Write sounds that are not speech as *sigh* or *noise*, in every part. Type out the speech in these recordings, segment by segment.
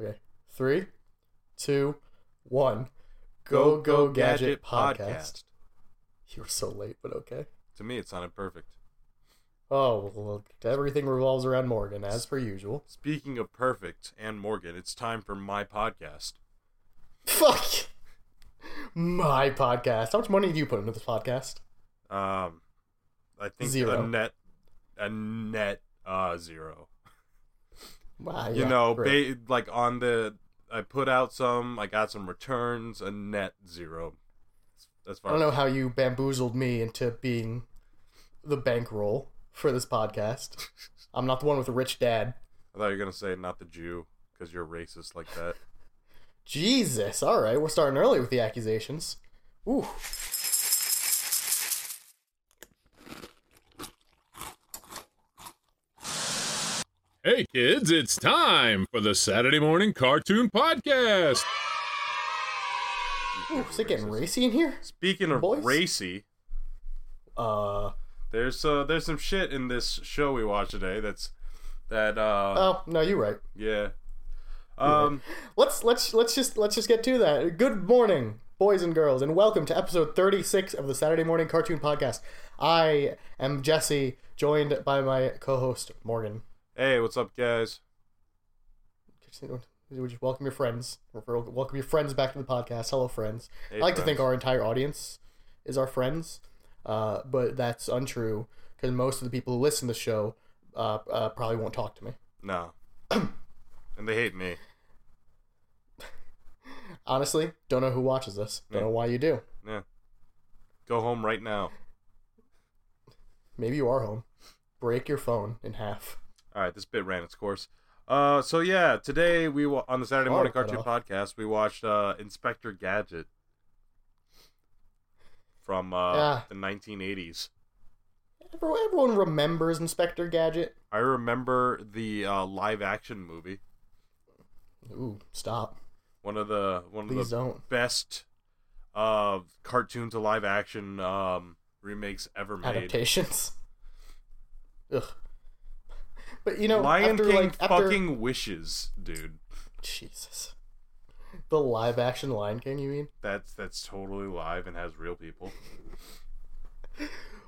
Okay. Three, two, one. Go Go Gadget, podcast. *laughs* You were so late, but okay. To me, it sounded perfect. Oh, well, everything revolves around Morgan, as per usual. Speaking of perfect and Morgan, it's time for my podcast. Fuck! My podcast. How much money do you put into this podcast? Um, I think Zero. a net, a net uh zero. Wow, you yeah, know, ba- like on the, I put out some, I got some returns, a net zero. As I don't know how you bamboozled me into being the bankroll for this podcast. *laughs* I'm not the one with a rich dad. I thought you were gonna say not the Jew because you're racist like that. Jesus. All right, we're starting early with the accusations. Ooh. Hey kids, it's time for the Saturday Morning Cartoon Podcast. Ooh, is it getting racy in here? Speaking of Boys? racy, Uh. there's uh there's some shit in this show we watched today that's that uh Oh no, you're right. yeah. Um, Let's let's let's just let's just get to that. Good morning, boys and girls, and welcome to episode 36 of the Saturday Morning Cartoon Podcast. I am Jesse, joined by my co-host Morgan. Hey, what's up, guys? Would you welcome your friends? Welcome your friends back to the podcast. Hello, friends. Hey, I like to think our entire audience is our friends, uh, but that's untrue because most of the people who listen to the show uh, uh, probably won't talk to me. No, *clears throat* and they hate me. Honestly, don't know who watches this. Don't Yeah. know why you do. Yeah, go home right now. Maybe you are home. Break your phone in half. All right, this bit ran its course. Uh, so yeah, today we wa- on the Saturday Oh, Morning Cartoon. Podcast we watched uh Inspector Gadget from uh Yeah. the 1980s. Everyone, everyone remembers Inspector Gadget. I remember the uh, live action movie. Ooh, stop. One of the one of the don't. best uh cartoon to live action um remakes ever made. Adaptations. *laughs* Ugh. But you know, Lion after King like after fucking wishes, dude. Jesus, the live action Lion King. You mean? That's that's totally live and has real people.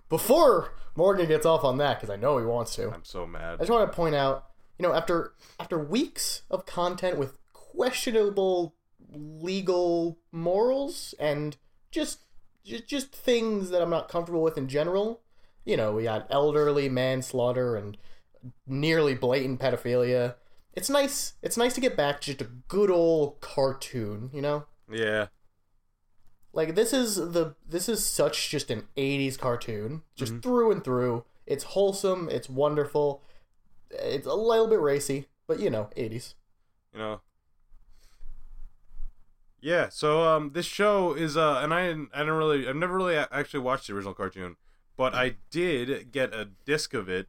Before Morgan gets off on that, because I know he wants to. I'm so mad. I just want to point out, you know, after after weeks of content with questionable legal morals and just just, just things that I'm not comfortable with in general, you know, we got elderly manslaughter and nearly blatant pedophilia. It's nice. It's nice to get back to just a good old cartoon, you know? Yeah. Like this is the this is such just an 80s cartoon, just Mhm. through and through. It's wholesome, it's wonderful. It's a little bit racy, but you know, 80s. you know yeah so um this show is uh and i didn't i didn't really i've never really actually watched the original cartoon but i did get a disc of it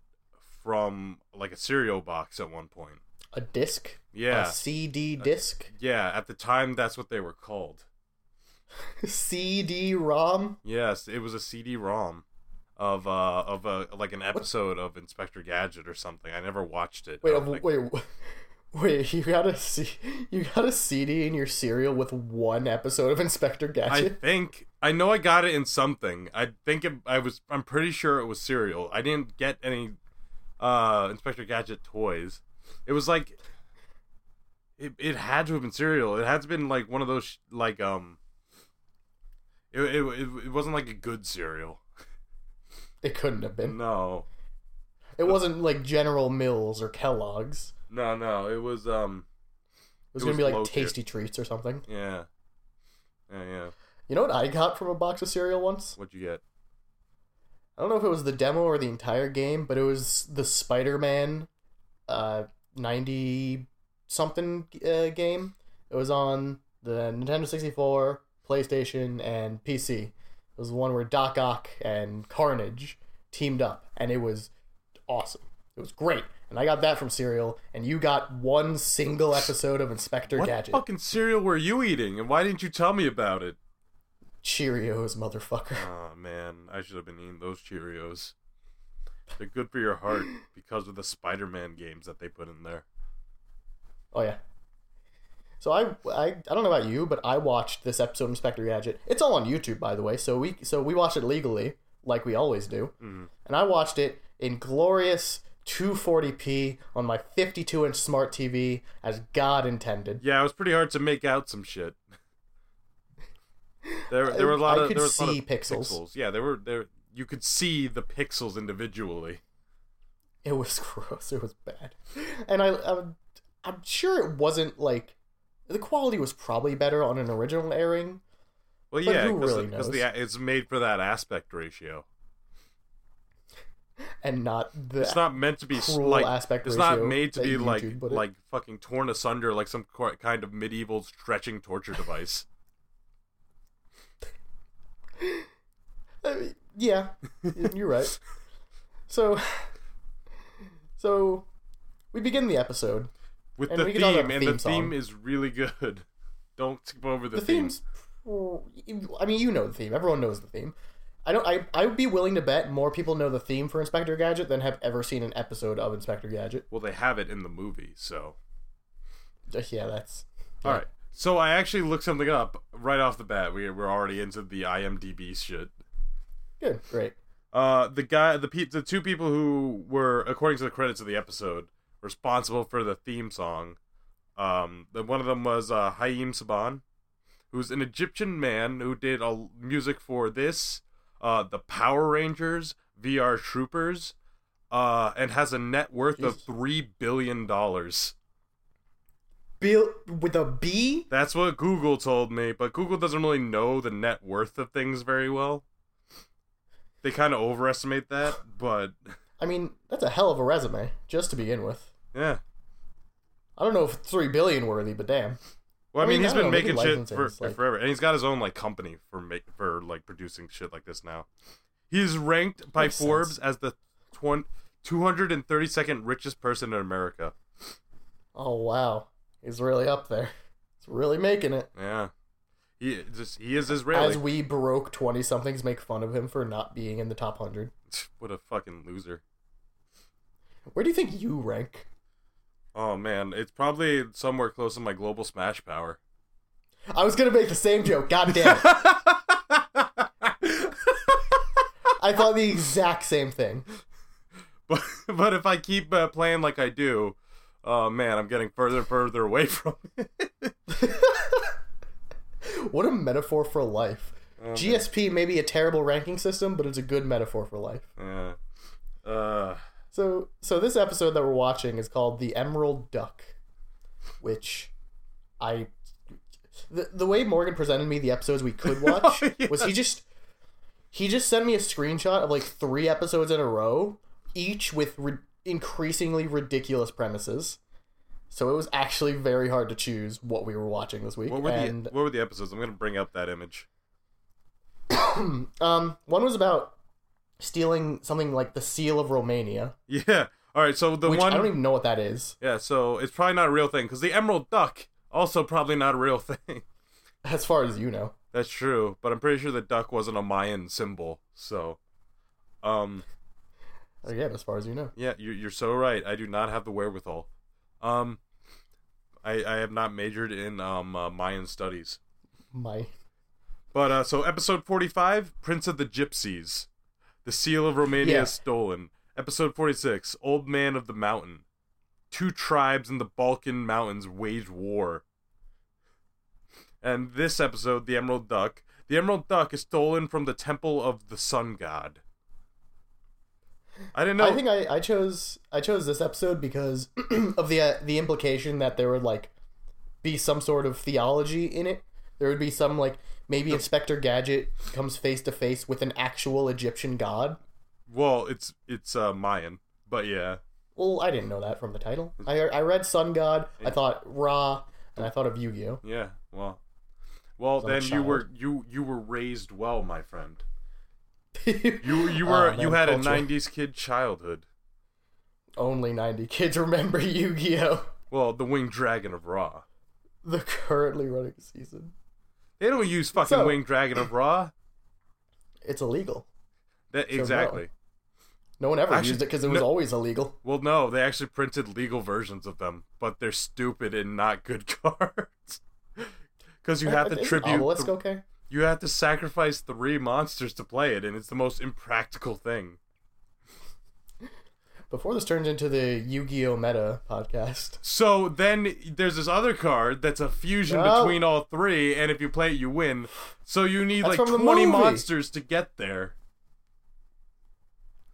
from like a cereal box at one point A disc, yeah a CD disc, yeah at the time that's what they were called *laughs* CD-ROM. yes it was a cd-rom of uh of a like an episode of inspector gadget or something i never watched it Wait, uh, wait, *laughs* wait! You got a C- you got a CD in your cereal with one episode of Inspector Gadget. I think I know I got it in something. I think it, I was. I'm pretty sure it was cereal. I didn't get any uh Inspector Gadget toys. It was like it. It had to have been cereal. It had to have been like one of those sh- like um. It, it it wasn't like a good cereal. It couldn't have been. No, It wasn't like General Mills or Kellogg's. no, no. It was um. It was It gonna was be like low tier. Tasty Treats or something. Yeah. Yeah, yeah. You know what I got from a box of cereal once? What'd you get? I don't know if it was the demo or the entire game, but it was the Spider-Man uh 90 something uh, game. It was on the Nintendo 64, PlayStation, and PC. It was the one where Doc Ock and Carnage teamed up, and it was awesome. It was great. And I got that from cereal, and you got one single episode of Inspector What Gadget. What fucking cereal were you eating, and why didn't you tell me about it? Cheerios, motherfucker. Oh man, I should have been eating those Cheerios. They're good for your heart *laughs* because of the Spider-Man games that they put in there. Oh yeah. So I, I I don't know about you, but I watched this episode of Inspector Gadget. It's all on YouTube, by the way. So we so we watched it legally, like we always do. Mhm. And I watched it in glorious 240p on my 52 inch smart TV, as God intended. Yeah, it was pretty hard to make out some shit. *laughs* There, there were a lot I of could there was a lot see of pixels. Yeah, there were there. You could see the pixels individually. It was *laughs* gross. It was bad, and I I'm, I'm sure it wasn't like the quality was probably better on an original airing. Well, But yeah, who because really the, knows? it's made for that aspect ratio. and not the It's not meant to be like aspect it's not made to be like YouTube it. like fucking torn asunder like some kind of medieval stretching torture device. Uh, yeah, you're right. So, so we begin the episode. With the theme, the and theme the song. theme is really good. *laughs* Don't skip over the, The, theme. theme's, I mean, you know the theme. Everyone knows the theme. I don't. I I would be willing to bet more people know the theme for Inspector Gadget than have ever seen an episode of Inspector Gadget. Well, they have it in the movie, so Yeah, that's all right. So I actually looked something up right off the bat. We we're already into the IMDb shit. good. Great. Uh, the guy, the pe- the two people who were, according to the credits of the episode, responsible for the theme song. Um, the, one of them was uh, Haim Saban, who's an Egyptian man who did a music for this, uh, the Power Rangers, VR Troopers, uh, and has a net worth of three billion dollars. Bill with a B. That's what Google told me, but Google doesn't really know the net worth of things very well. They kind of overestimate that, *sighs* but I mean, that's a hell of a resume just to begin with. yeah. I don't know if three billion worthy, but damn. Well, I I mean, mean, he's I been know, making shit for, like- forever, and he's got his own like company for make for like producing shit like this now. He's ranked by Makes Forbes sense. as the twen- 232nd richest person in America. Oh wow, he's really up there. *laughs* He's really making it. Yeah, he just he is Israeli. As we baroque twenty somethings make fun of him for not being in the top hundred. *laughs* what a fucking loser. Where do you think you rank? Oh man, it's probably somewhere close to my global smash power. I was gonna make the same joke. God damn it! *laughs* I thought the exact same thing. but but if I keep uh, playing like I do, oh man, I'm getting further and further away *laughs* from it. What a metaphor for life. Oh, man. GSP may be a terrible ranking system, but it's a good metaphor for life. Yeah. Uh, So, so this episode that we're watching is called "The Emerald Duck," which I the the way Morgan presented me the episodes we could *laughs* watch Oh, yeah. was he just he just sent me a screenshot of like three episodes in a row, each with increasingly ridiculous premises. So it was actually very hard to choose what we were watching this week. what were and the what were the episodes? I'm gonna bring up that image. *coughs* um, one was about stealing something like the seal of Romania, *laughs* Yeah. All right. So the which one. I don't even know what that is. Yeah. So it's probably not a real thing because the emerald duck also probably not a real *laughs* thing. As far as you know. That's true, but I'm pretty sure the duck wasn't a Mayan symbol. So, um, Again, as far as you know. yeah, you're you're so right. I do not have the wherewithal. Um, I I have not majored in um uh, Mayan studies. My But uh, so episode 45, Prince of the Gypsies. The seal of Romania Yeah. is stolen. Episode 46, Old Man of the Mountain. Two tribes in the Balkan Mountains wage war. And this episode, the Emerald Duck. The Emerald Duck is stolen from the temple of the Sun God. I didn't know. I think I, I chose I chose this episode because *clears throat* of the uh, the implication that there would like be some sort of theology in it. There would be some like maybe Inspector Gadget comes face to face with an actual Egyptian god. well, it's it's uh, Mayan, but yeah. Well, I didn't know that from the title. I I read Sun God. I thought Ra, and I thought of Yu-Gi-Oh. Yeah, well. Well, then you were you you were raised well, my friend. *laughs* you You oh, you were Oh, you had a '90s kid childhood. Only ninety kids remember *laughs* Yu-Gi-Oh. Well, the Winged Dragon of Ra. The currently running season. They don't use fucking So- Winged Dragon of Ra. It's illegal. That So, no. exactly. No one ever Actually, used it because it was no- always illegal. Well, no, they actually printed legal versions of them, but they're stupid and not good *laughs* cards. Because you have to tribute, Obelisk th- okay? You have to sacrifice three monsters to play it, and it's the most impractical thing. Before this turns into the Yu-Gi-Oh meta podcast. So then there's this other card that's a fusion between all three, and if you play it, you win. So you need That's like from the 20 movie. monsters to get there.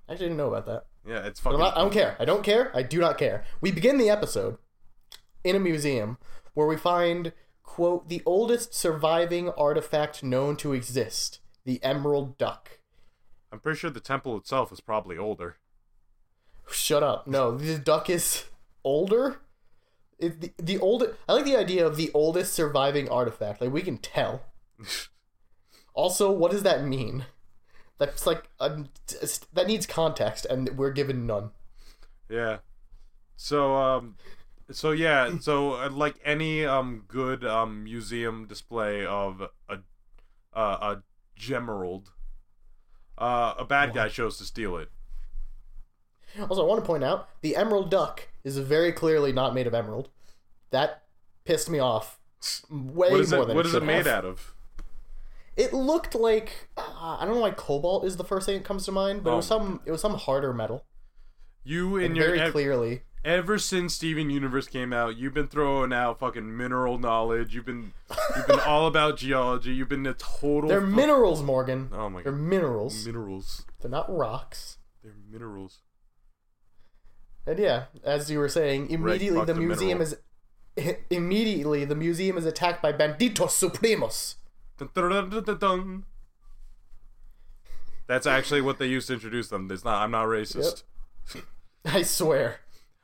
I actually didn't know about that. Yeah, it's But fucking. I'm not, I don't care. I don't care. I do not care. We begin the episode in a museum where we find, quote, the oldest surviving artifact known to exist, the Emerald Duck. I'm pretty sure the temple itself is probably older. Shut up. No, *laughs* the duck is older. It, the, the old. I like the idea of the oldest surviving artifact. Like we can tell. *laughs* Also, what does that mean? That's like a, that needs context, and we're given none. Yeah. So um so yeah, *clears throat* so uh, like any um good um museum display of a uh, a gemerald uh a bad guy chose to steal it. Also, I want to point out the Emerald Duck is very clearly not made of emerald. That pissed me off *sniffs* way What is more it than what it is it should made have. out of? It looked like uh, I don't know why cobalt is the first thing that comes to mind, but it was Oh. some it was some harder metal. You And in your very ev- clearly. Ever since Steven Universe came out, you've been throwing out fucking mineral knowledge. You've been you've been all about geology. You've been a total They're fu- minerals, Morgan. Oh my They're god. minerals. Minerals. They're not rocks. They're minerals. And yeah, as you were saying, immediately the museum mineral. is *laughs* immediately the museum is attacked by banditos supremos. Dun, dun, dun. That's actually what they used to introduce them. It's not. I'm not racist. *laughs* I swear.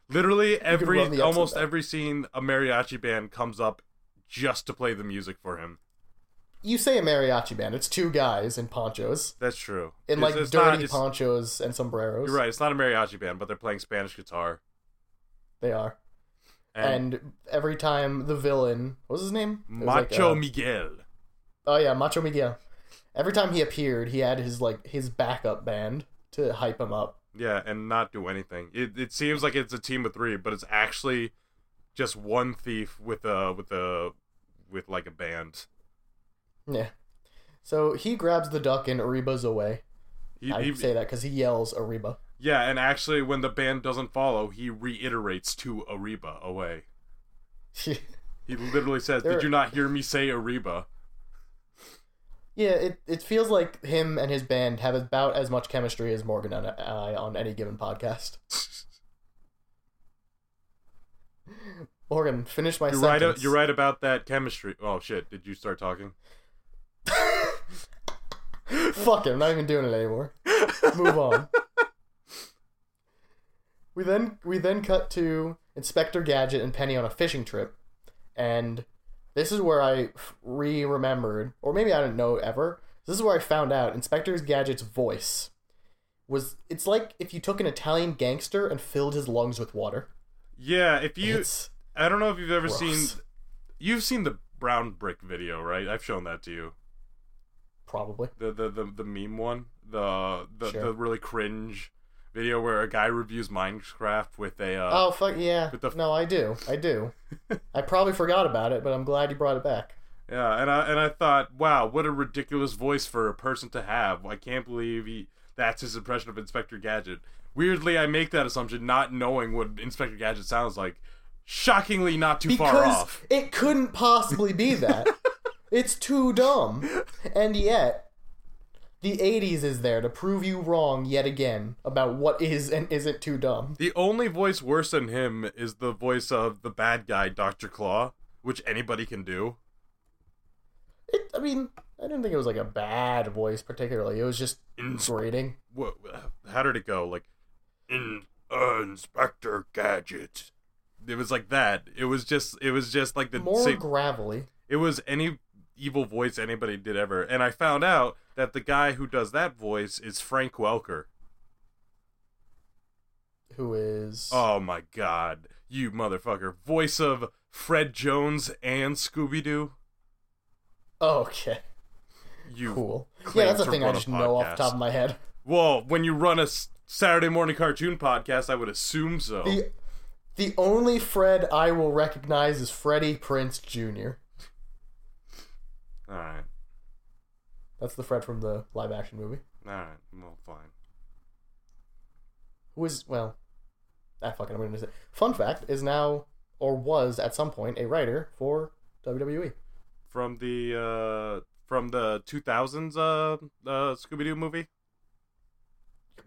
Literally every run the episode almost every scene, a mariachi band comes up just to play the music for him. You say a mariachi band, it's two guys in ponchos. That's true. In It's- like it's dirty it's- ponchos and sombreros. You're right. It's not a mariachi band, but they're playing Spanish guitar. They are. And, And, every time the villain, what was his name? It like, Macho uh, Miguel. oh yeah, Macho Miguel. Every time he appeared, he had his like his backup band to hype him up. Yeah, and not do anything. It it seems like it's a team of three, but it's actually just one thief with a with a with like a band. Yeah. So he grabs the duck and Ariba's away. He, I he- say that because he yells Ariba. Yeah, and actually, when the band doesn't follow, he reiterates to Ariba away. *laughs* He literally says, "Did you not hear me say Ariba?" Yeah, it, it feels like him and his band have about as much chemistry as Morgan and I on any given podcast. *laughs* Morgan, finish my You're right. You're right about that chemistry. Oh shit! Did you start talking? *laughs* Fuck it, I'm not even doing it anymore. Move on. We then we then cut to Inspector Gadget and Penny on a fishing trip, and this is where I re-remembered, or maybe I didn't know ever. This is where I found out Inspector Gadget's voice was. It's like if you took an Italian gangster and filled his lungs with water. Yeah. If you, it's I don't know if you've ever gross. seen, you've seen the brown brick video, right? I've shown that to you. probably The the the, the meme one, the the, Sure. the really cringe video where a guy reviews Minecraft with a. Uh, oh fuck yeah. with the- No, I do, I do. *laughs* I probably forgot about it, but I'm glad you brought it back. Yeah, and I and I thought, wow, what a ridiculous voice for a person to have. I can't believe he that's his impression of Inspector Gadget. Weirdly, I make that assumption not knowing what Inspector Gadget sounds like. Shockingly not too far because off. it couldn't possibly be that. *laughs* it's too dumb. And yet, the 80s is there to prove you wrong yet again about what is and isn't too dumb. The only voice worse than him is the voice of the bad guy, Dr. Claw, which anybody can do. It, I mean, I didn't think it was like a bad voice particularly. It was just Ins- grating. What, how did it go? Like, in uh, Inspector Gadget. It was like that. It was just. It was just like the More same. gravelly. It was any evil voice anybody did ever. And I found out that the guy who does that voice is Frank Welker. Who is. Oh my god. You motherfucker. Voice of Fred Jones and Scooby Doo. okay. You Cool. Yeah, that's a thing I just know off the top of my head. Well, when you run a Saturday morning cartoon podcast, I would assume so. The the only Fred I will recognize is Freddie Prinze Jr. All right, That's the Fred from the live action movie. all right, well, fine. Who is well, ah fucking I'm gonna say. Fun fact is now or was at some point a writer for. WWE. From the uh, from the 2000s uh, uh Scooby Doo movie.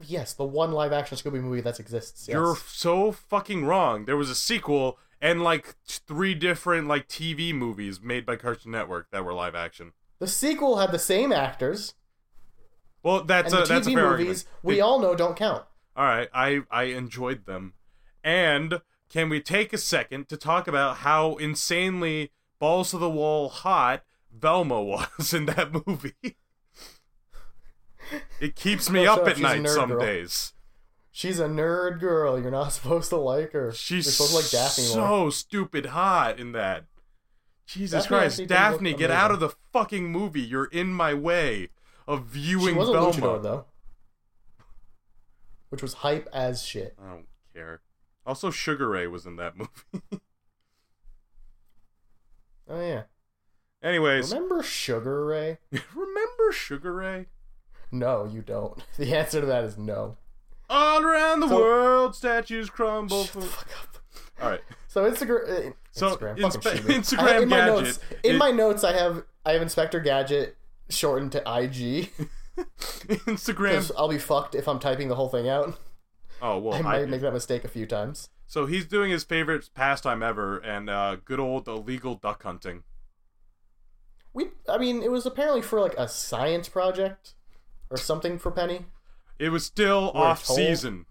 Yes, the one live action Scooby movie that exists. Yes. You're so fucking wrong. There was a sequel and like three different like TV movies made by Cartoon Network that were live action. The sequel had the same actors, Well, that's and a the that's a TV fair movies argument. we all know don't count. all right, I I enjoyed them. And can we take a second to talk about how insanely balls to the wall hot Velma was in that movie? *laughs* it keeps me up at night some girl. days. She's a nerd girl. You're not *laughs* supposed to like her. She's You're supposed to like Daphne so more. stupid hot in that. Jesus Daphne Christ, actually didn't look Daphne, get out of the fucking movie. You're in my way of viewing She was a luchador though, which was hype as shit. I don't care. Also, Sugar Ray was in that *laughs* movie. Oh yeah. Anyways, Remember Sugar Ray? *laughs* remember Sugar Ray? No, you don't. *laughs* The answer to that is no. All around the So- world, statues crumble. Shut the fuck up. All right. So Instagram, uh, So, Instagram, inspe-. *laughs* Instagram I- in my notes, in it- my notes, I have I have Inspector Gadget shortened to IG *laughs* Instagram. I'll be fucked if I'm typing the whole thing out. Oh well, I I might make that mistake a few times. so he's doing his favorite pastime ever, and uh, good old illegal duck hunting. We, I mean, it was apparently for like a science project or something for Penny. It was still We're off told- season.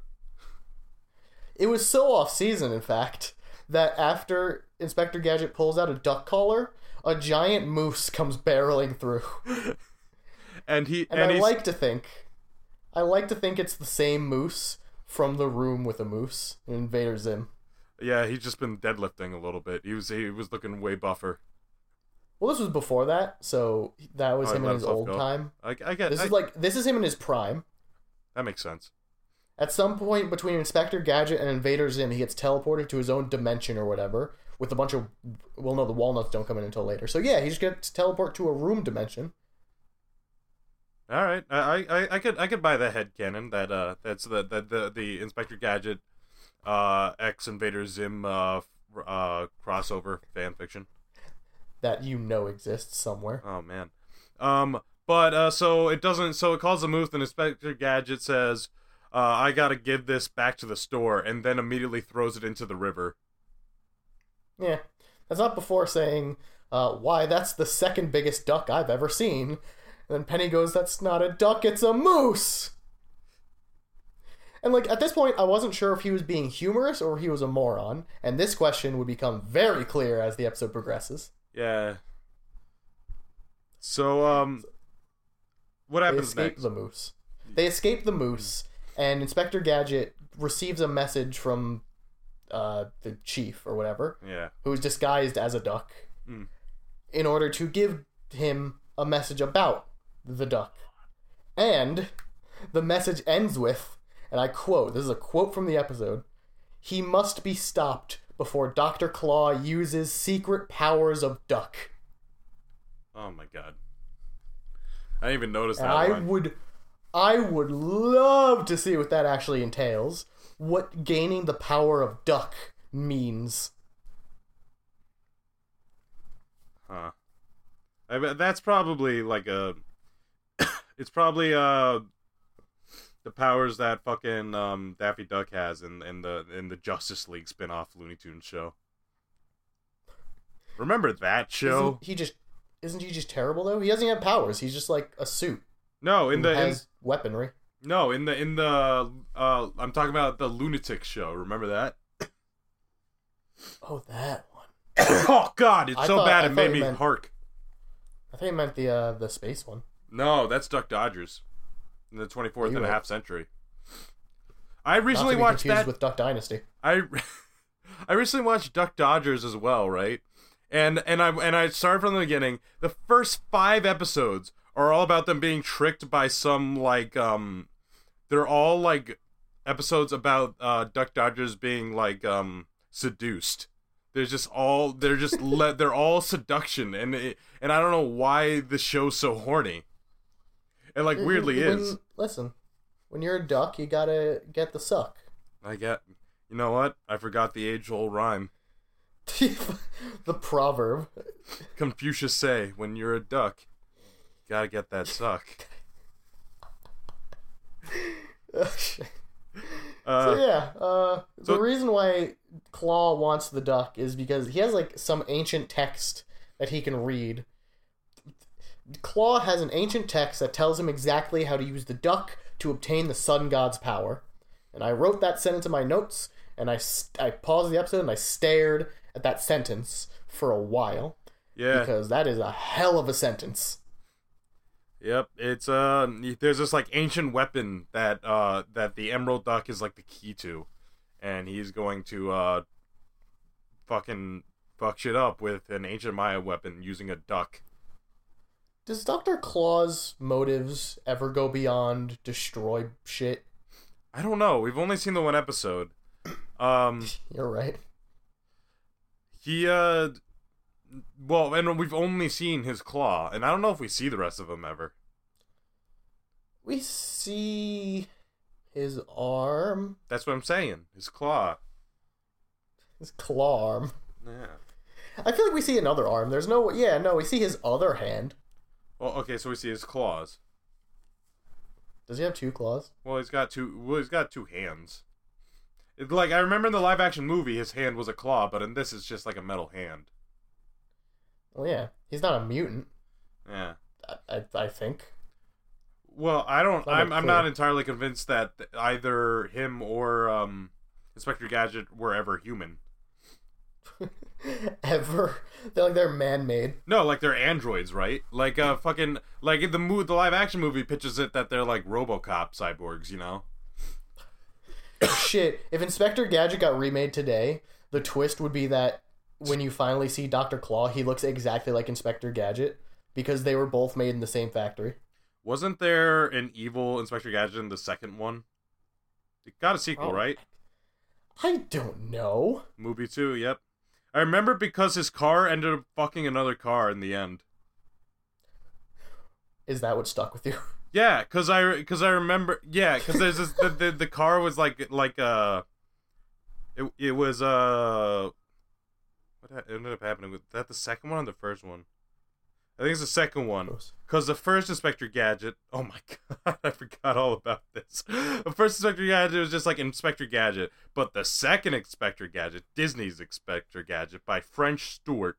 It was so off season, in fact, that after Inspector Gadget pulls out a duck collar, a giant moose comes barreling through. *laughs* And he And, and, I he's like to think, I like to think it's the same moose from the room with a moose in Invader Zim. yeah, he's just been deadlifting a little bit. He was he was looking way buffer. Well, this was before that, so that was Oh, him in his old go. time. I, I get This I- is like this is him in his prime. that makes sense. At some point between Inspector Gadget and Invader Zim, he gets teleported to his own dimension or whatever with a bunch of. Well, no, the walnuts don't come in until later. So yeah, he just gets teleport to a room dimension. All right, I, I I could I could buy the head canon. That uh, that's the the the, the Inspector Gadget, uh, X Invader Zim uh, uh crossover fan fiction. that you know exists somewhere. Oh man, um, but uh, so it doesn't. So it calls the moose, and Inspector Gadget says, uh, "I gotta give this back to the store," and then immediately throws it into the river. Yeah, that's not before saying, uh, "Why? That's the second biggest duck I've ever seen." And then Penny goes, "That's not a duck; it's a moose." And like at this point, I wasn't sure if he was being humorous or he was a moron. And this question would become very clear as the episode progresses. Yeah. So um, what happens They escape next? the moose. They escape the moose, and Inspector Gadget receives a message from uh, the chief or whatever, Yeah. who is disguised as a duck, Hmm. in order to give him a message about the duck. And the message ends with, and I quote, this is a quote from the episode He must be stopped before Dr. Claw uses secret powers of duck. Oh my god. I didn't even notice that I would I would love to see what that actually entails. What gaining the power of duck means. Huh. I bet that's probably like a. *coughs* it's probably uh, the powers that fucking um Daffy Duck has in in the in the Justice League spin-off Looney Tunes show. Remember that show? Isn't he just isn't he just terrible though? He doesn't have powers. He's just like a suit. No, in the in, weaponry. no in the in the uh I'm talking about the Lunatic show. Remember that? *coughs* Oh, that one. *coughs* oh God, it's I so thought- bad I it thought made you me meant- hark. I think I meant the uh, the space one. No, that's Duck Dodgers in the 24th and a right. half century. I Not recently to be watched confused that. with Duck Dynasty. I *laughs* I recently watched Duck Dodgers as well, right? And and I and I started from the beginning. The first five episodes are all about them being tricked by some like um, they're all like episodes about uh, Duck Dodgers being like um, seduced. They're just all they're just *laughs* le- they're all seduction, and it, and I don't know why the show's so horny. It like weirdly When- is. Listen, when you're a duck, you gotta get the suck. I get. You know what? I forgot the age-old rhyme. *laughs* the proverb. Confucius say, when you're a duck, gotta get that suck. *laughs* so Uh, yeah, uh, so- the reason why Claw wants the duck is because he has like some ancient text that he can read. Claw has an ancient text that tells him exactly how to use the duck to obtain the sun god's power. And I wrote that sentence in my notes, and I, st- I paused the episode and I stared at that sentence for a while yeah. because that is a hell of a sentence. Yep, it's uh there's this like ancient weapon that uh that the emerald duck is like the key to and he's going to uh fucking fuck shit up with an ancient Maya weapon using a duck. Does Dr. Claw's motives ever go beyond destroy shit? I don't know. We've only seen the one episode. *clears throat* Um You're right. he uh well, and we've only seen his claw and I don't know if we see the rest of him ever. We see his arm, That's what I'm saying. His claw. his claw arm. Yeah. I feel like we see another arm. There's no, yeah, no, we see his other hand. Well, okay, so we see his claws. Does he have two claws? Well, he's got two. Well, he's got two hands. It's like I remember in the live action movie, his hand was a claw, but in this, it's just like a metal hand. Well, yeah, he's not a mutant. Yeah. I, I, I think. Well, I don't. I'm. I'm not entirely convinced that either him or um, Inspector Gadget were ever human. *laughs* Ever, they're like they're man-made. No, like they're androids, right? Like uh, fucking like in the mo- the live action movie pitches it that they're like RoboCop cyborgs, you know? *coughs* Shit, if Inspector Gadget got remade today, the twist would be that when you finally see Doctor Claw, he looks exactly like Inspector Gadget because they were both made in the same factory. Wasn't there an evil Inspector Gadget in the second one? It got a sequel, Oh. right? I don't know. Movie two, yep. I remember because his car ended up fucking another car in the end. Is that what stuck with you? *laughs* Yeah, cause I cause I remember. Yeah, cause there's this the, the the car was like like uh, it it was uh, what ended up happening with that the second one or the first one? I think it's the second one. Cause the first Inspector Gadget, oh my god, *laughs* I forgot all about this. The first Inspector Gadget was just like Inspector Gadget, but the second Inspector Gadget, Disney's Inspector Gadget by French Stewart.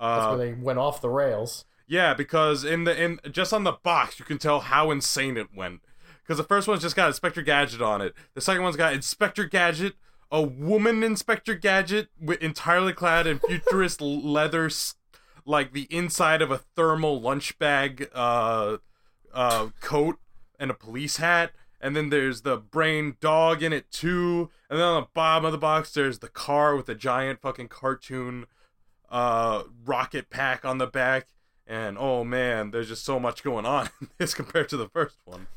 That's Uh, where they went off the rails. yeah, because in the in just on the box you can tell how insane it went. Because the first one's just got Inspector Gadget on it. The second one's got Inspector Gadget, a woman Inspector Gadget, with entirely clad in futurist *laughs* leather, like the inside of a thermal lunch bag, uh, uh, coat and a police hat. And then there's the brain dog in it too. And then on the bottom of the box there's the car with a giant fucking cartoon, uh, rocket pack on the back and oh man, there's just so much going on in this compared to the first one.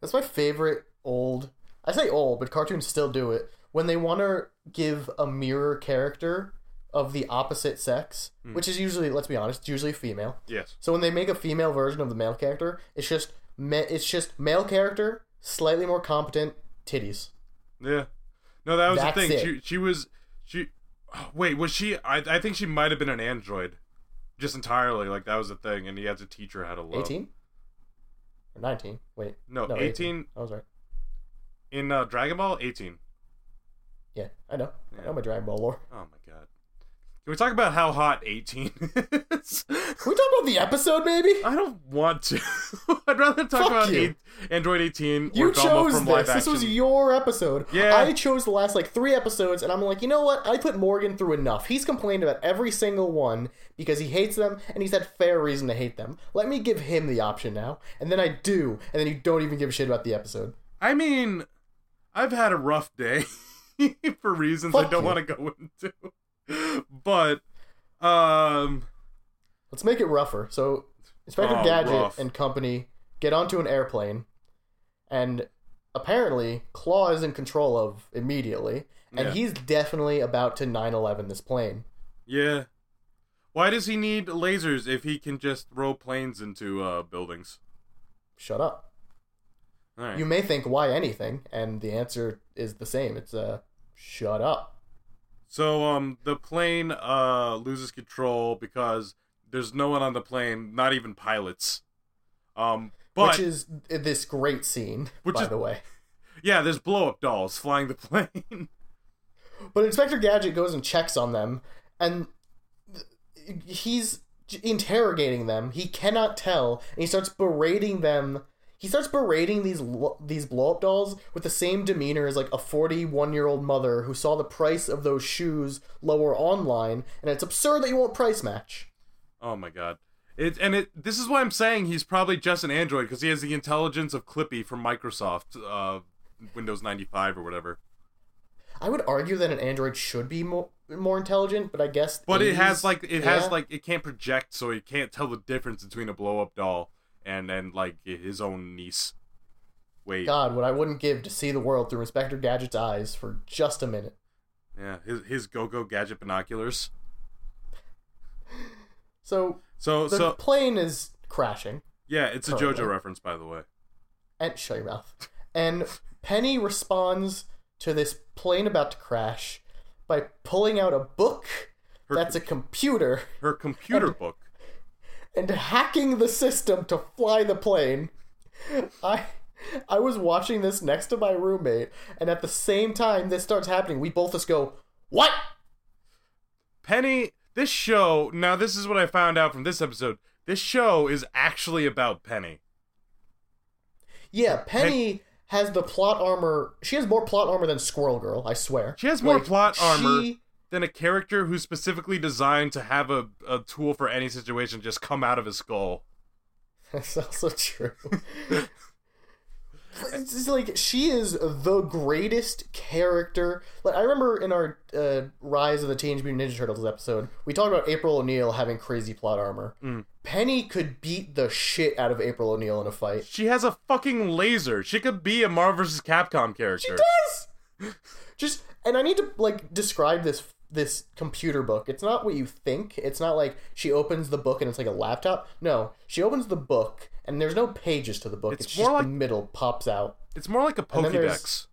That's my favorite old. I say old, but cartoons still do it. When they want to give a mirror character of the opposite sex, Hmm. which is usually, let's be honest, it's usually female. Yes. So when they make a female version of the male character, it's just it's just male character, slightly more competent, titties. Yeah. No, that was That's the thing. it. She she was she. wait, was she? I I think she might have been an android, just entirely. Like that was the thing, and he had to teach her how to love. Eighteen or nineteen? Wait, No, no, 18 I was right. In uh, Dragon Ball. Eighteen. Yeah, I know. I Yeah. know my Dragon Ball lore. Oh my god. Can we talk about how hot eighteen *laughs* is? Can we talk about the episode, maybe? I don't want to. *laughs* I'd rather talk Fuck about eight, Android 18 You chose from this. This action. was your episode. Yeah. I chose the last like three episodes, and I'm like, you know what? I put Morgan through enough. He's complained about every single one because he hates them, and he's had fair reason to hate them. Let me give him the option now, and then I do, and then you don't even give a shit about the episode. I mean, I've had a rough day *laughs* for reasons I don't you. want to go into. But um Let's make it rougher. So, Inspector Oh, Gadget rough. and company get onto an airplane, and apparently Claw is in control of immediately, and Yeah. he's definitely about to 9/11 this plane. Yeah. Why does he need lasers if he can just throw planes into uh, buildings? Shut up. Right. You may think why anything, and the answer is the same. It's uh, shut up. So um the plane uh loses control because there's no one on the plane, not even pilots. Um but which is this great scene, Which by is- the way. yeah, there's blow up dolls flying the *laughs* plane. But Inspector Gadget goes and checks on them, and th- he's interrogating them. He cannot tell, and he starts berating them. He starts berating these these blow up dolls with the same demeanor as like a 41 year old mother who saw the price of those shoes lower online, and it's absurd that you won't price match. oh my god. It and it this is why I'm saying he's probably just an android because he has the intelligence of Clippy from Microsoft uh Windows 95 or whatever. I would argue that an android should be more more intelligent, but I guess But it has like it has like it can't project so it can't tell the difference between a blow up doll and then like his own niece. Wait. God, what I wouldn't give to see the world through Inspector Gadget's eyes for just a minute. Yeah, his his go-go gadget binoculars. So So the so plane is crashing, yeah, it's a. JoJo reference by the way. and shut your mouth. And Penny responds to this plane about to crash by pulling out a book Her- that's a computer Her computer book. And hacking the system to fly the plane. I I was watching this next to my roommate, and at the same time this starts happening, we both just go, "What?" Penny, this show, now this is what I found out from this episode. This show is actually about Penny. Yeah, Penny has the plot armor. She has more plot armor than Squirrel Girl. I swear. She has more Like, plot armor she- than a character who's specifically designed to have a, a tool for any situation just come out of his skull. *laughs* That's also true. *laughs* it's like she is the greatest character. Like I remember in our uh, Rise of the Teenage Mutant Ninja Turtles episode, we talked about April O'Neil having crazy plot armor. Mm. Penny could beat the shit out of April O'Neil in a fight. She has a fucking laser. She could be a Marvel vs. Capcom character. Yes. Just and I need to like describe this this computer book. It's not what you think. It's not like she opens the book and it's like a laptop. No, she opens the book and there's no pages to the book. It's It's, more just like- the middle pops out. It's more like a And then there's- Pokédex.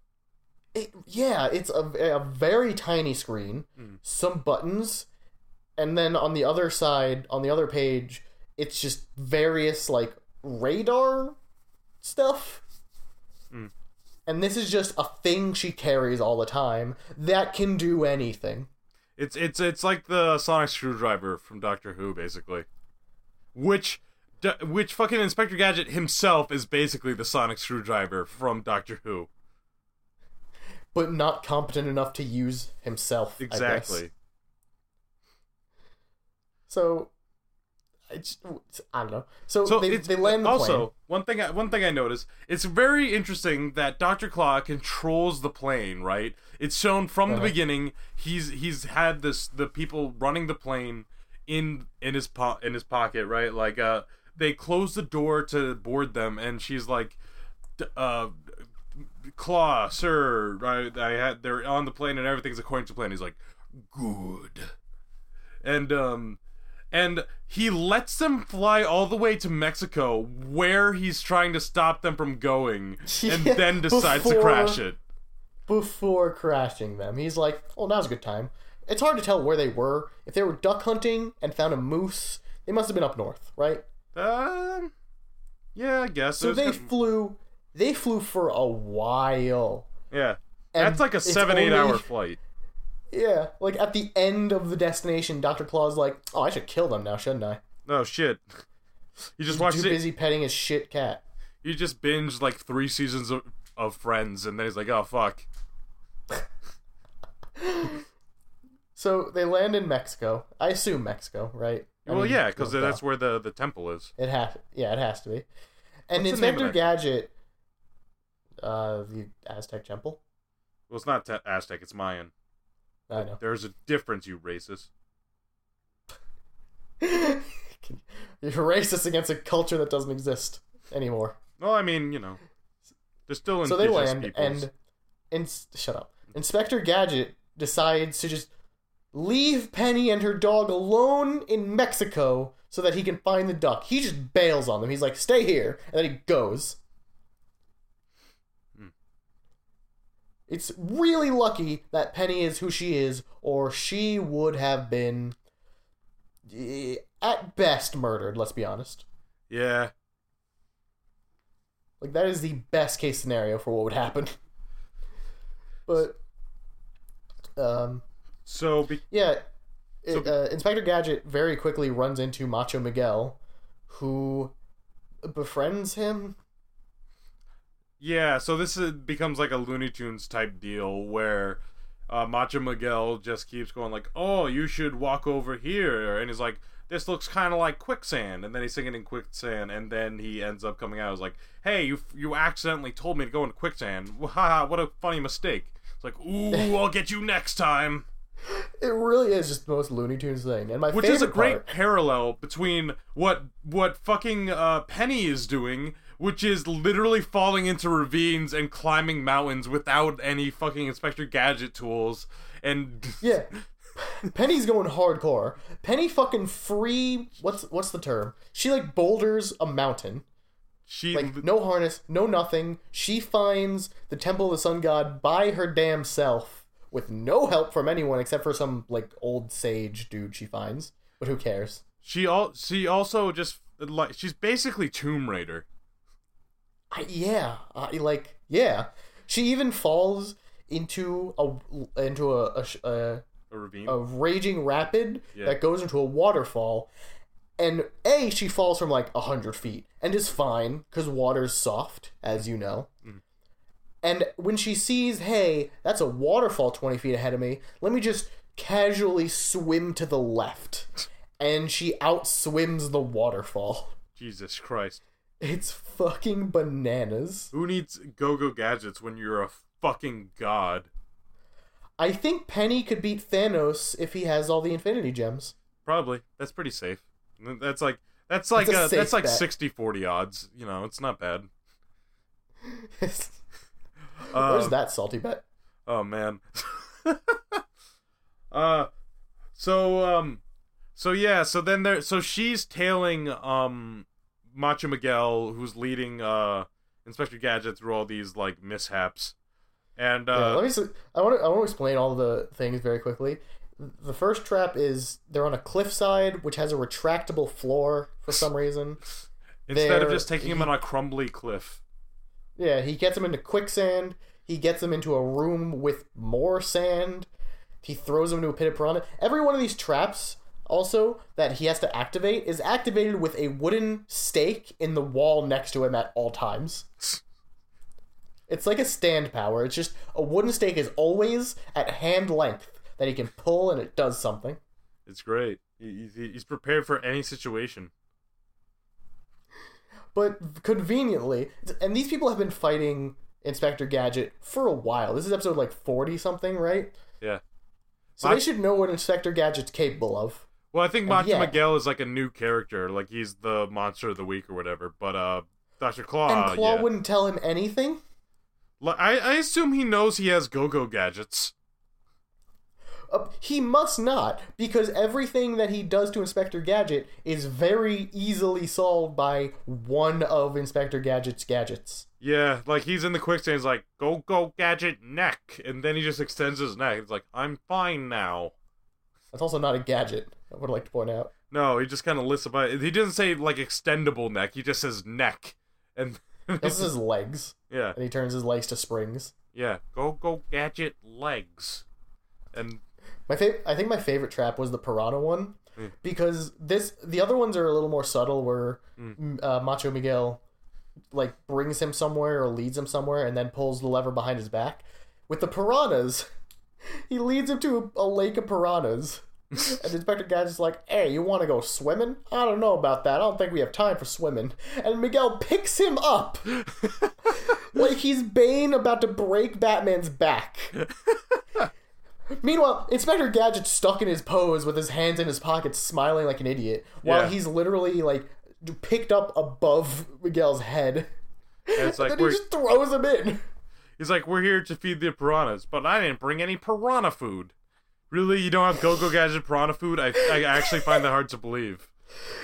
It, yeah, it's a, a very tiny screen, Mm. some buttons, and then on the other side, on the other page, it's just various like radar stuff. Mm. And this is just a thing she carries all the time that can do anything. It's it's it's like the sonic screwdriver from Doctor Who, basically. Which, which fucking Inspector Gadget himself is basically the sonic screwdriver from Doctor Who. But not competent enough to use himself. Exactly. So, I, just, I don't know. So, So they, they land the also plane. one thing. I, one thing I noticed. It's very interesting that Doctor Claw controls the plane. Right. It's shown from the Uh-huh. beginning. He's he's had this the people running the plane in in his po- in his pocket. Right. Like uh, they close the door to board them, and she's like, d- uh. Claw, sir, I, I had they're on the plane and everything's according to plan. He's like, good, and um, and he lets them fly all the way to Mexico, where he's trying to stop them from going, *laughs* and Yeah, then decides to crash it. before crashing them. He's like, "Oh, now's a good time." It's hard to tell where they were. If they were duck hunting and found a moose, they must have been up north, right? Um, yeah, I guess. So they flew. They flew for a while. yeah, that's like a seven eight only- hour flight. Yeah, like at the end of the destination, Doctor Claw's like, "Oh, I should kill them now, shouldn't I?" Oh shit! You just He's watched too it. busy petting his shit cat. You just binged like three seasons of, of Friends, and then he's like, "Oh fuck." *laughs* So they land in Mexico. I assume Mexico, right? I well, mean, yeah, because that's where the the temple is. It has, yeah, it has to be. And What's Inspector? Gadget, uh, the Aztec Temple. Well, it's not Ta- Aztec; it's Mayan. I know. There's a difference, you racist. *laughs* You're racist against a culture that doesn't exist anymore. Well, I mean, you know, They're still so they land peoples. and in, shut up. Inspector Gadget decides to just leave Penny and her dog alone in Mexico so that he can find the duck. He just bails on them. He's like, "Stay here," and then he goes. It's really lucky that Penny is who she is, or she would have been, eh, at best, murdered. Let's be honest. yeah, Like that is the best case scenario for what would happen. But um so be- yeah, So- it, uh, Inspector Gadget very quickly runs into Macho Miguel who befriends him. Yeah, so this is, becomes like a Looney Tunes type deal where uh, Macho Miguel just keeps going like, "Oh, you should walk over here," and he's like, "This looks kind of like quicksand," and then he's singing in quicksand, and then he ends up coming out as like, "Hey, you you accidentally told me to go into quicksand. Haha, what a funny mistake." It's like, "Ooh, I'll get you next time," It really is just the most Looney Tunes thing. And my favorite which is a great part, parallel between what what fucking uh, Penny is doing. Which is literally falling into ravines and climbing mountains without any fucking Inspector Gadget tools. And *laughs* yeah. Penny's going hardcore. Penny fucking free what's what's the term? She like boulders a mountain. she Like no harness, no nothing. She finds the Temple of the Sun God by her damn self with no help from anyone except for some like old sage dude she finds. But who cares? she all she also just like she's basically Tomb Raider. I, yeah, I, like yeah. She even falls into a into a a, a, A ravine. a raging rapid Yeah. that goes into a waterfall. And A, she falls from like a hundred feet and is fine because water's soft, as you know. Mm. And when she sees, hey, that's a waterfall 20 feet ahead of me, let me just casually swim to the left. *laughs* And she outswims the waterfall. Jesus Christ. It's fucking bananas. Who needs go-go gadgets when you're a fucking god? I think Penny could beat Thanos if he has all the Infinity Gems. Probably. That's pretty safe. That's like that's like It's a uh, that's like bet. 60-40 odds. You know, it's not bad. *laughs* Where's Um, that salty bet? Oh man. *laughs* uh so um so yeah, so then there so she's tailing um Macho Miguel who's leading uh Inspector Gadget through all these like mishaps. And Yeah, uh let me. s- I want to. I want to explain all the things very quickly. The first trap is they're on a cliffside, which has a retractable floor for some *laughs* reason. instead of just taking him on a crumbly cliff. Yeah, he gets them into quicksand. He gets them into a room with more sand. He throws them into a pit of piranha. Every one of these traps, also that he has to activate, is activated with a wooden stake in the wall next to him at all times. It's like a stand power. It's just a wooden stake is always at hand length that he can pull and it does something. It's great. He, he- he's prepared for any situation. But conveniently, and these people have been fighting Inspector Gadget for a while. This is episode like 40 something, right? Yeah. So I- they should know what Inspector Gadget's capable of. Well, I think Macho yeah. Miguel is like a new character, like he's the monster of the week or whatever. But uh, Doctor Claw, and Claw yeah. wouldn't tell him anything? Li- I I assume he knows he has go-go gadgets. Uh, he must not, because everything that he does to Inspector Gadget is very easily solved by one of Inspector Gadget's gadgets. Yeah, like he's in the quicksand. He's like, "Go go gadget neck," and then he just extends his neck. It's like, "I'm fine now." That's also not a gadget, I would like to point out. No, he just kind of lists about. He doesn't say like extendable neck. He just says neck, and This is his legs, yeah, and he turns his legs to springs. yeah. Go go gadget legs, and My favorite, I think my favorite trap was the piranha one, Mm. because this the other ones are a little more subtle, where Mm. uh, Macho Miguel like brings him somewhere or leads him somewhere, and then pulls the lever behind his back. With the piranhas, *laughs* he leads him to a, a lake of piranhas. And Inspector Gadget's like, "Hey, you want to go swimming? I don't know about that. I don't think we have time for swimming." And Miguel picks him up *laughs* like he's Bane about to break Batman's back. *laughs* Meanwhile, Inspector Gadget's stuck in his pose with his hands in his pockets, smiling like an idiot, while Yeah. he's literally like picked up above Miguel's head. And it's and like then he just throws him in. he's like we're here to feed the piranhas, but I didn't bring any piranha food. Really, you don't have Go Go Gadget piranha food? I I actually find that hard to believe.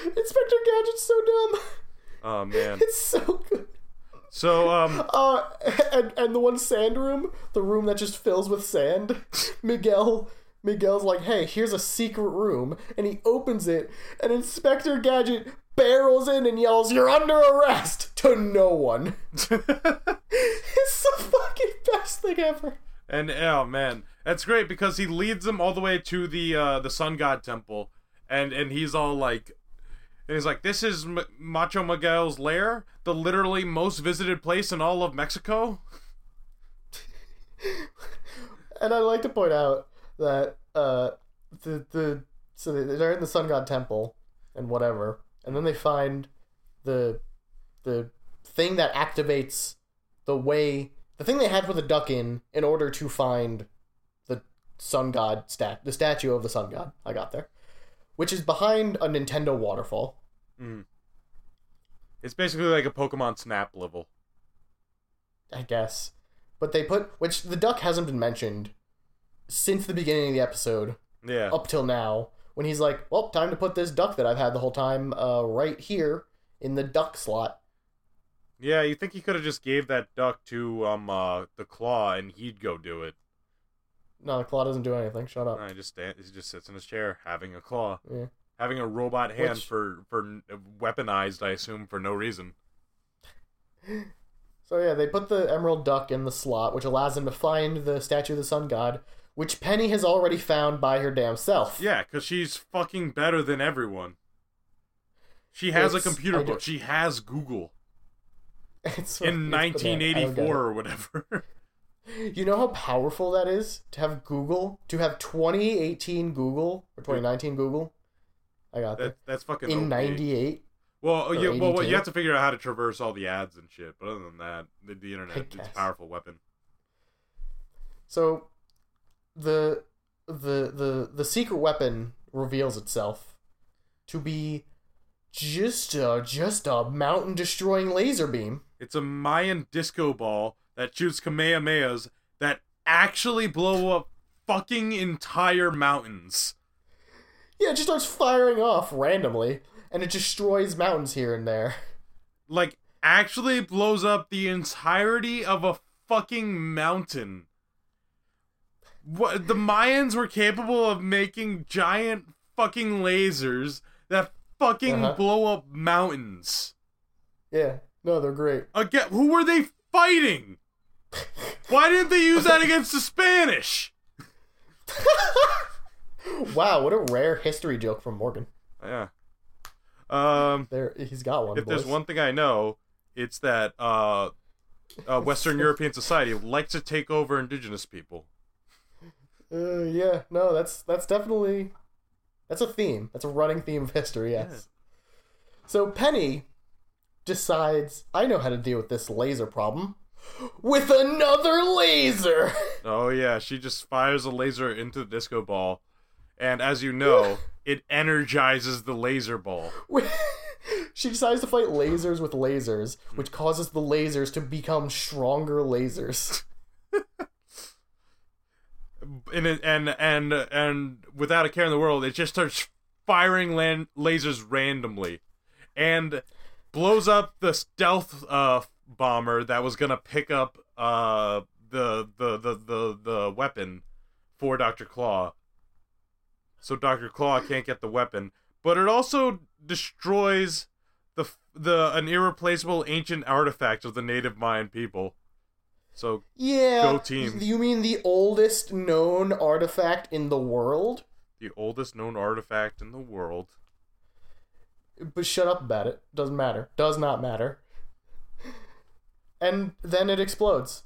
Inspector Gadget's so dumb. Oh man. It's so good. So um Uh, and, and the one sand room, the room that just fills with sand. *laughs* Miguel, Miguel's like, "Hey, here's a secret room," and he opens it, and Inspector Gadget barrels in and yells, "You're under arrest!" to no one. *laughs* *laughs* it's the fucking best thing ever. And oh man, that's great because he leads them all the way to the uh, the Sun God Temple, and and he's all like, and he's like, "This is M- Macho Miguel's lair, the literally most visited place in all of Mexico." *laughs* And I'd like to point out that uh, the the so they- they're in the Sun God Temple and whatever, and then they find the the thing that activates the way the thing they had put the duck in in order to find Sun God stat the statue of the Sun God. I got there, which is behind a Nintendo waterfall. It's basically like a Pokemon Snap level. I guess. But they put which the duck hasn't been mentioned since the beginning of the episode. Yeah, up till now when he's like, "Well, time to put this duck that I've had the whole time uh, right here in the duck slot." yeah. You think he could have just gave that duck to um uh the claw and he'd go do it? No, the claw doesn't do anything. Shut up. No, he just stand, he just sits in his chair having a claw, Yeah. having a robot hand Which- for for weaponized, I assume, for no reason. *gasps* So yeah, they put the emerald duck in the slot, which allows them to find the statue of the sun god, which Penny has already found by her damn self. Yeah, because she's fucking better than everyone. She has It's- a computer book. She has Google *laughs* It's, in it's bananas. I don't get 1984 or whatever. *laughs* You know how powerful that is to have Google, to have 2018 Google or 2019 Google. I got that, that that's fucking in OP. '98. Well, oh, or yeah, well, well, you have to figure out how to traverse all the ads and shit. But other than that, the, the internet it's a powerful weapon. So the the the the secret weapon reveals itself to be just a just a mountain destroying laser beam. It's a Mayan disco ball that shoots Kamehamehas that actually blow up fucking entire mountains. Yeah, it just starts firing off randomly and it destroys mountains here and there. Like, actually blows up the entirety of a fucking mountain. What the Mayans were capable of making giant fucking lasers that fucking Uh-huh. blow up mountains. Yeah. No, they're great. Again, who were they fighting? Why didn't they use that against the Spanish? *laughs* Wow, what a rare history joke from Morgan. Yeah. Um, There he's got one. if there's one thing I know, it's that uh, uh, Western *laughs* European society likes to take over indigenous people. Uh, yeah, no, that's that's definitely that's a theme. That's a running theme of history. Yes. So Penny decides I know how to deal with this laser problem with another laser. *laughs* Oh yeah, she just fires a laser into the disco ball, and as you know, *laughs* it energizes the laser ball. *laughs* she decides to fight lasers with lasers, which causes the lasers to become stronger lasers. And it, and and and without a care in the world, it just starts firing land lasers randomly, and blows up the stealth uh, bomber that was gonna pick up uh, the, the the the the weapon for Doctor Claw. So Doctor Claw can't get the weapon, but it also destroys the the an irreplaceable ancient artifact of the native Mayan people. So Yeah. Go team. You mean the oldest known artifact in the world? the oldest known artifact in the world. But shut up about it. Doesn't matter. Does not matter. And then it explodes.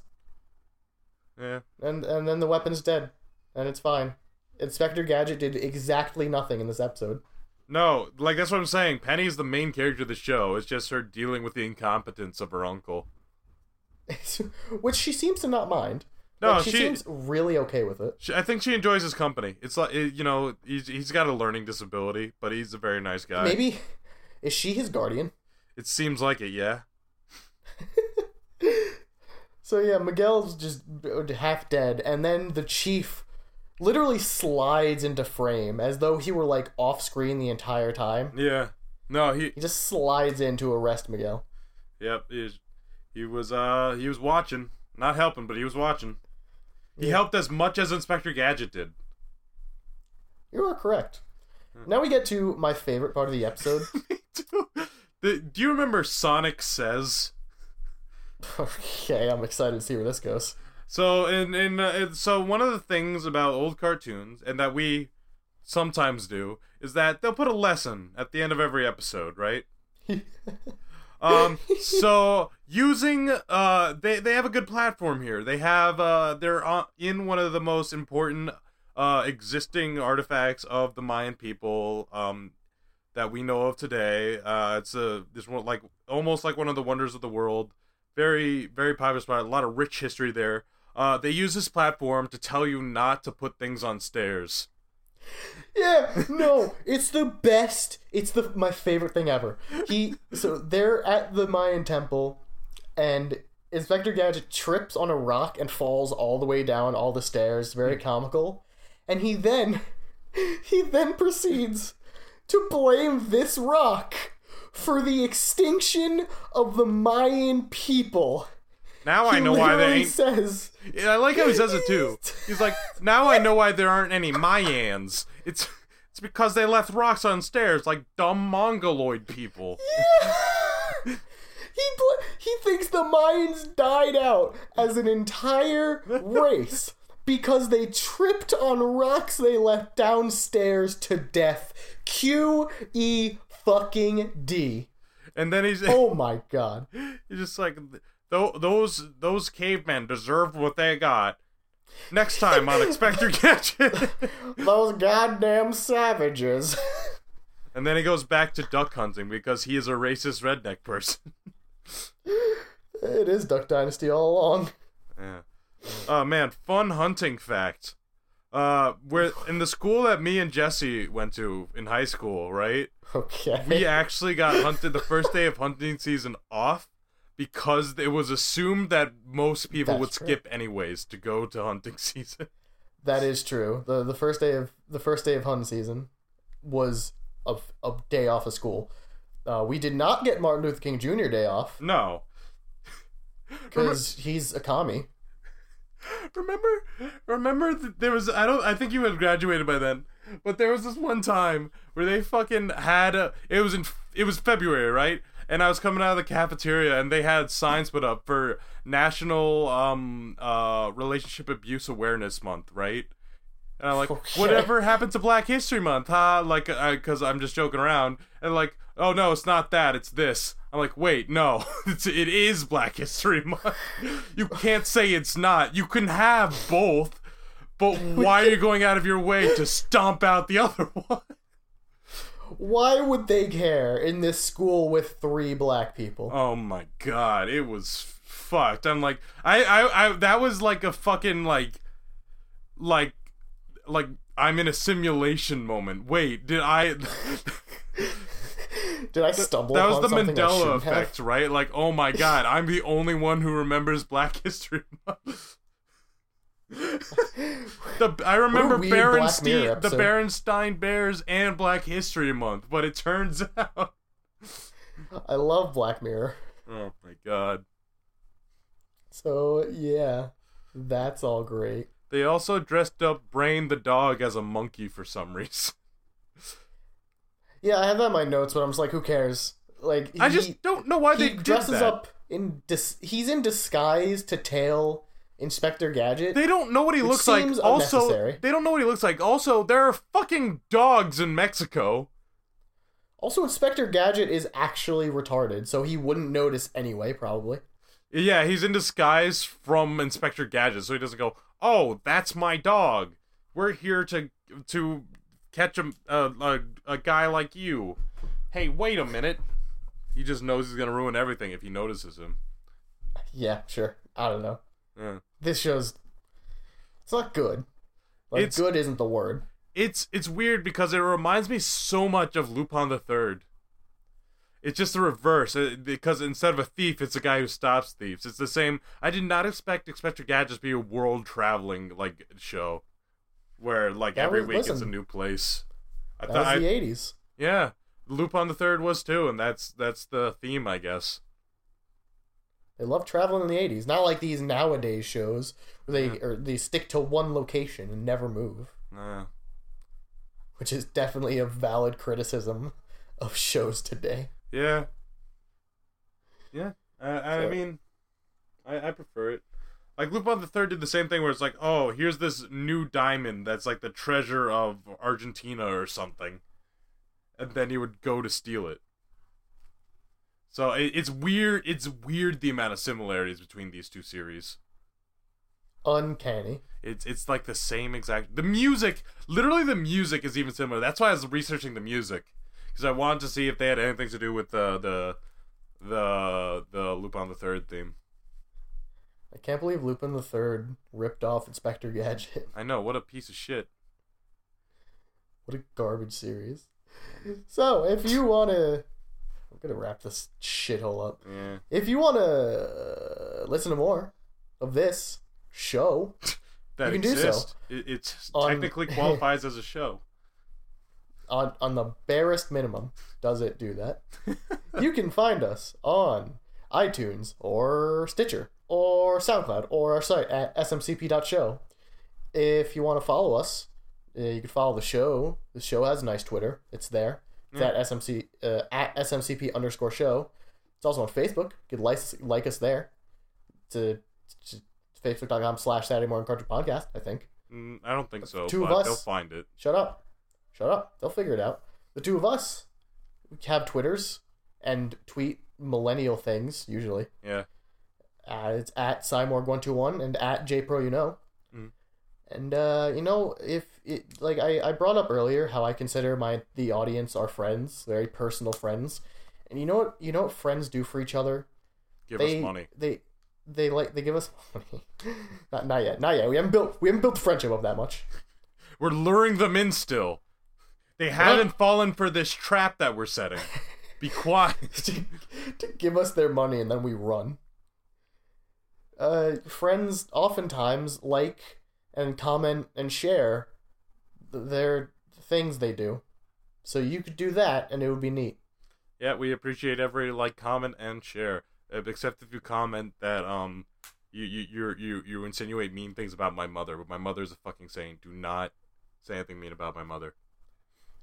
Yeah. And and then the weapon's dead. And it's fine. Inspector Gadget did exactly nothing in this episode. No, like that's what I'm saying. Penny's the main character of the show. It's just her dealing with the incompetence of her uncle. *laughs* Which she seems to not mind. No, Like, she, she- seems really okay with it. She, I think she enjoys his company. It's like you know, he's he's got a learning disability, but he's a very nice guy. Maybe *laughs* is she his guardian? it seems like it. Yeah. So yeah, Miguel's just half dead, and then the chief literally slides into frame as though he were like off screen the entire time. Yeah. No, he. He just slides in to arrest Miguel. Yep. He, he was. Uh. He was watching, not helping, but he was watching. He Yeah. helped as much as Inspector Gadget did. You are correct. Now we get to my favorite part of the episode. *laughs* do you remember Sonic Says? Okay, I'm excited to see where this goes. So in in uh, so one of the things about old cartoons and that we sometimes do is that they'll put a lesson at the end of every episode, right? *laughs* um so using uh they they have a good platform here. They have uh they're on, in one of the most important uh existing artifacts of the Mayan people um that we know of today. Uh it's a this one like almost like one of the wonders of the world. Very very popular spot, a lot of rich history there. Uh they use this platform to tell you not to put things on stairs. Yeah, no, it's the best. It's the my favorite thing ever. He so they're at the Mayan temple, and Inspector Gadget trips on a rock and falls all the way down all the stairs. Very comical, and he then *laughs* he then proceeds to blame this rock for the extinction of the Mayan people. Now I know why they ain't says. Yeah, I like how he says it too. He's like, now I know why there aren't any Mayans. It's it's because they left rocks on stairs like dumb mongoloid people. *laughs* he bl- he thinks the Mayans died out as an entire race because they tripped on rocks they left downstairs to death. Q E fucking D. And then he's Oh my god. *laughs* he's just like, "Tho- those those cavemen deserved what they got. Next time on Inspector *laughs* Gadget. *laughs* Those goddamn savages. and then he goes back to duck hunting because he is a racist redneck person. it is Duck Dynasty all along. Yeah. Oh man, fun hunting fact. Uh, where in the school that me and Jesse went to in high school, right? Okay. We actually got hunted the first day of hunting season off because it was assumed that most people That's would true. skip anyways to go to hunting *laughs* season. That is true. the The first day of the first day of hunting season was a, a day off of school. Uh, we did not get Martin Luther King Jr. day off No. *laughs* because he's a commie. Remember remember th- there was I don't I think you had graduated by then. But there was this one time where they fucking had a it was in it was February, right? And I was coming out of the cafeteria and they had signs put up for National um uh Relationship Abuse Awareness Month, right? And I'm like, Okay. whatever happened to Black History Month, huh? Like, because I'm just joking around. And like, oh no, it's not that, it's this. I'm like, wait, no, *laughs* it's, it is Black History Month. *laughs* You can't say it's not. You can have both, but *laughs* why are you going out of your way to stomp out the other one? Why would they care in this school with three black people? Oh my god, it was fucked. I'm like, I, I, I, that was like a fucking like, like, like I'm in a simulation moment. Wait, did I? Did I stumble? that was the Mandela shouldn't have? effect, right? Like, oh my *laughs* god, I'm the only one who remembers Black *laughs* History Month. the I remember Berenstein, the. Berenstein Bears and Black History Month, but it turns *laughs* out, I love Black Mirror. oh my god, So yeah, that's all great. they also dressed up Brain the dog as a monkey for some reason. Yeah, I have that in my notes, but I'm just like, who cares? Like, I just don't know why he they did dresses that. up in dis- he's in disguise to tail Inspector Gadget. They don't know what he looks like. Also, they don't know what he looks like. Also, there are fucking dogs in Mexico. also, Inspector Gadget is actually retarded, so he wouldn't notice anyway, probably. Yeah, he's in disguise from Inspector Gadget, so he doesn't go, "Oh, that's my dog. We're here to to catch a a, a, a guy like you." Hey, wait a minute. He just knows he's gonna ruin everything if he notices him. Yeah, sure. I don't know. Yeah. This show's it's not good. Like It's- good isn't the word. It's it's weird because it reminds me so much of Lupin the Third. It's just the reverse uh, because instead of a thief, it's a guy who stops thieves. It's the same. I did not expect Inspector Gadget to be a world traveling like show, where like Yeah, every week it's a new place. I That thought, was the '80s. yeah, Lupin the Third was too, and that's that's the theme, I guess. They love traveling in the '80s. Not like these nowadays shows where they or they stick to one location and never move, Uh, which is definitely a valid criticism of shows today. yeah, yeah. I, I So- mean, I, I prefer it. Like Lupin the Third did the same thing, where it's like, oh, here's this new diamond that's like the treasure of Argentina or something, and then he would go to steal it. So it, it's weird. It's weird the amount of similarities between these two series. Uncanny. It's it's like the same exact. The music, literally, the music is even similar. That's why I was researching the music because I wanted to see if they had anything to do with the the the the Lupin the Third theme. I can't believe Lupin the Third ripped off Inspector Gadget. I know what a piece of shit. What a garbage series. So, if you want to. I'm going to wrap this shithole up. Yeah, If you want to uh, listen to more of this show, *laughs* that You can do so. exists. It it On- technically *laughs* qualifies as a show. on, on the barest minimum, does it do that? *laughs* you can find us on iTunes or Stitcher or SoundCloud or our site at smcp.show. If you want to follow us, uh, you can follow the show. The show has a nice Twitter. It's there. It's at smc uh, at smcp underscore show. It's also on Facebook. You can like like us there. It's, a, it's facebook.com slash Saturday Morning Cartoon Podcast. I think. Mm, I don't think so, Two of us. they'll find it. Shut up. Shut up. They'll figure it out. The two of us have Twitters and tweet millennial things, usually. Yeah, Uh, it's at Cymorg121 and at JPro, you know. Mhm. And, uh, you know, if it, like, I, I brought up earlier how I consider my, the audience our friends, very personal friends. And you know what, you know what friends do for each other? give they, us money. They, they like, they give us *laughs* money. not, not yet, not yet. We haven't built, we haven't built the friendship up that much. *laughs* We're luring them in still. They haven't fallen for this trap that we're setting. Be *laughs* quiet. to, to give us their money and then we run. Uh, friends oftentimes like and comment and share their things they do. So you could do that and it would be neat. Yeah, we appreciate every like, comment, and share. Uh, Except if you comment that um, you you you you you insinuate mean things about my mother. But my mother's a fucking saint. Do not say anything mean about my mother.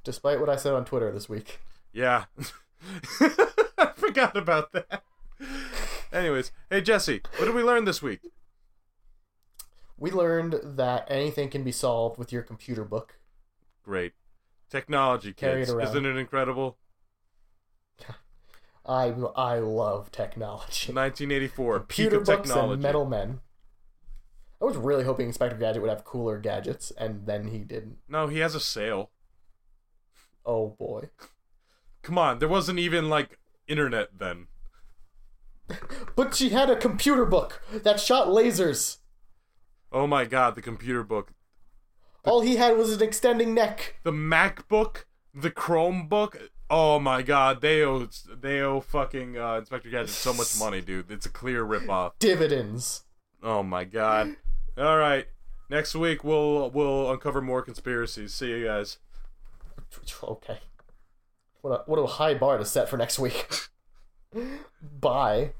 Despite what I said on Twitter this week. Yeah, *laughs* I forgot about that. Anyways, hey Jesse, what did we learn this week? We learned that anything can be solved with your computer book. Great technology, Carry it kids. around. Isn't it incredible? *laughs* I I love technology. 1984, peak Computer of books technology. and metal men. I was really hoping Inspector Gadget would have cooler gadgets, and then he didn't. No, he has a sail. Oh boy. Come on, there wasn't even like internet then. But she had a computer book that shot lasers. Oh my god, the computer book. All he had was an extending neck. The MacBook, the Chromebook. Oh my god, they owe they owe fucking uh, Inspector Gadget so much money, dude. It's a clear ripoff. Dividends. Oh my god. All right, next week we'll we'll uncover more conspiracies. See you guys. Okay. What a, what a high bar to set for next week. *laughs* Bye.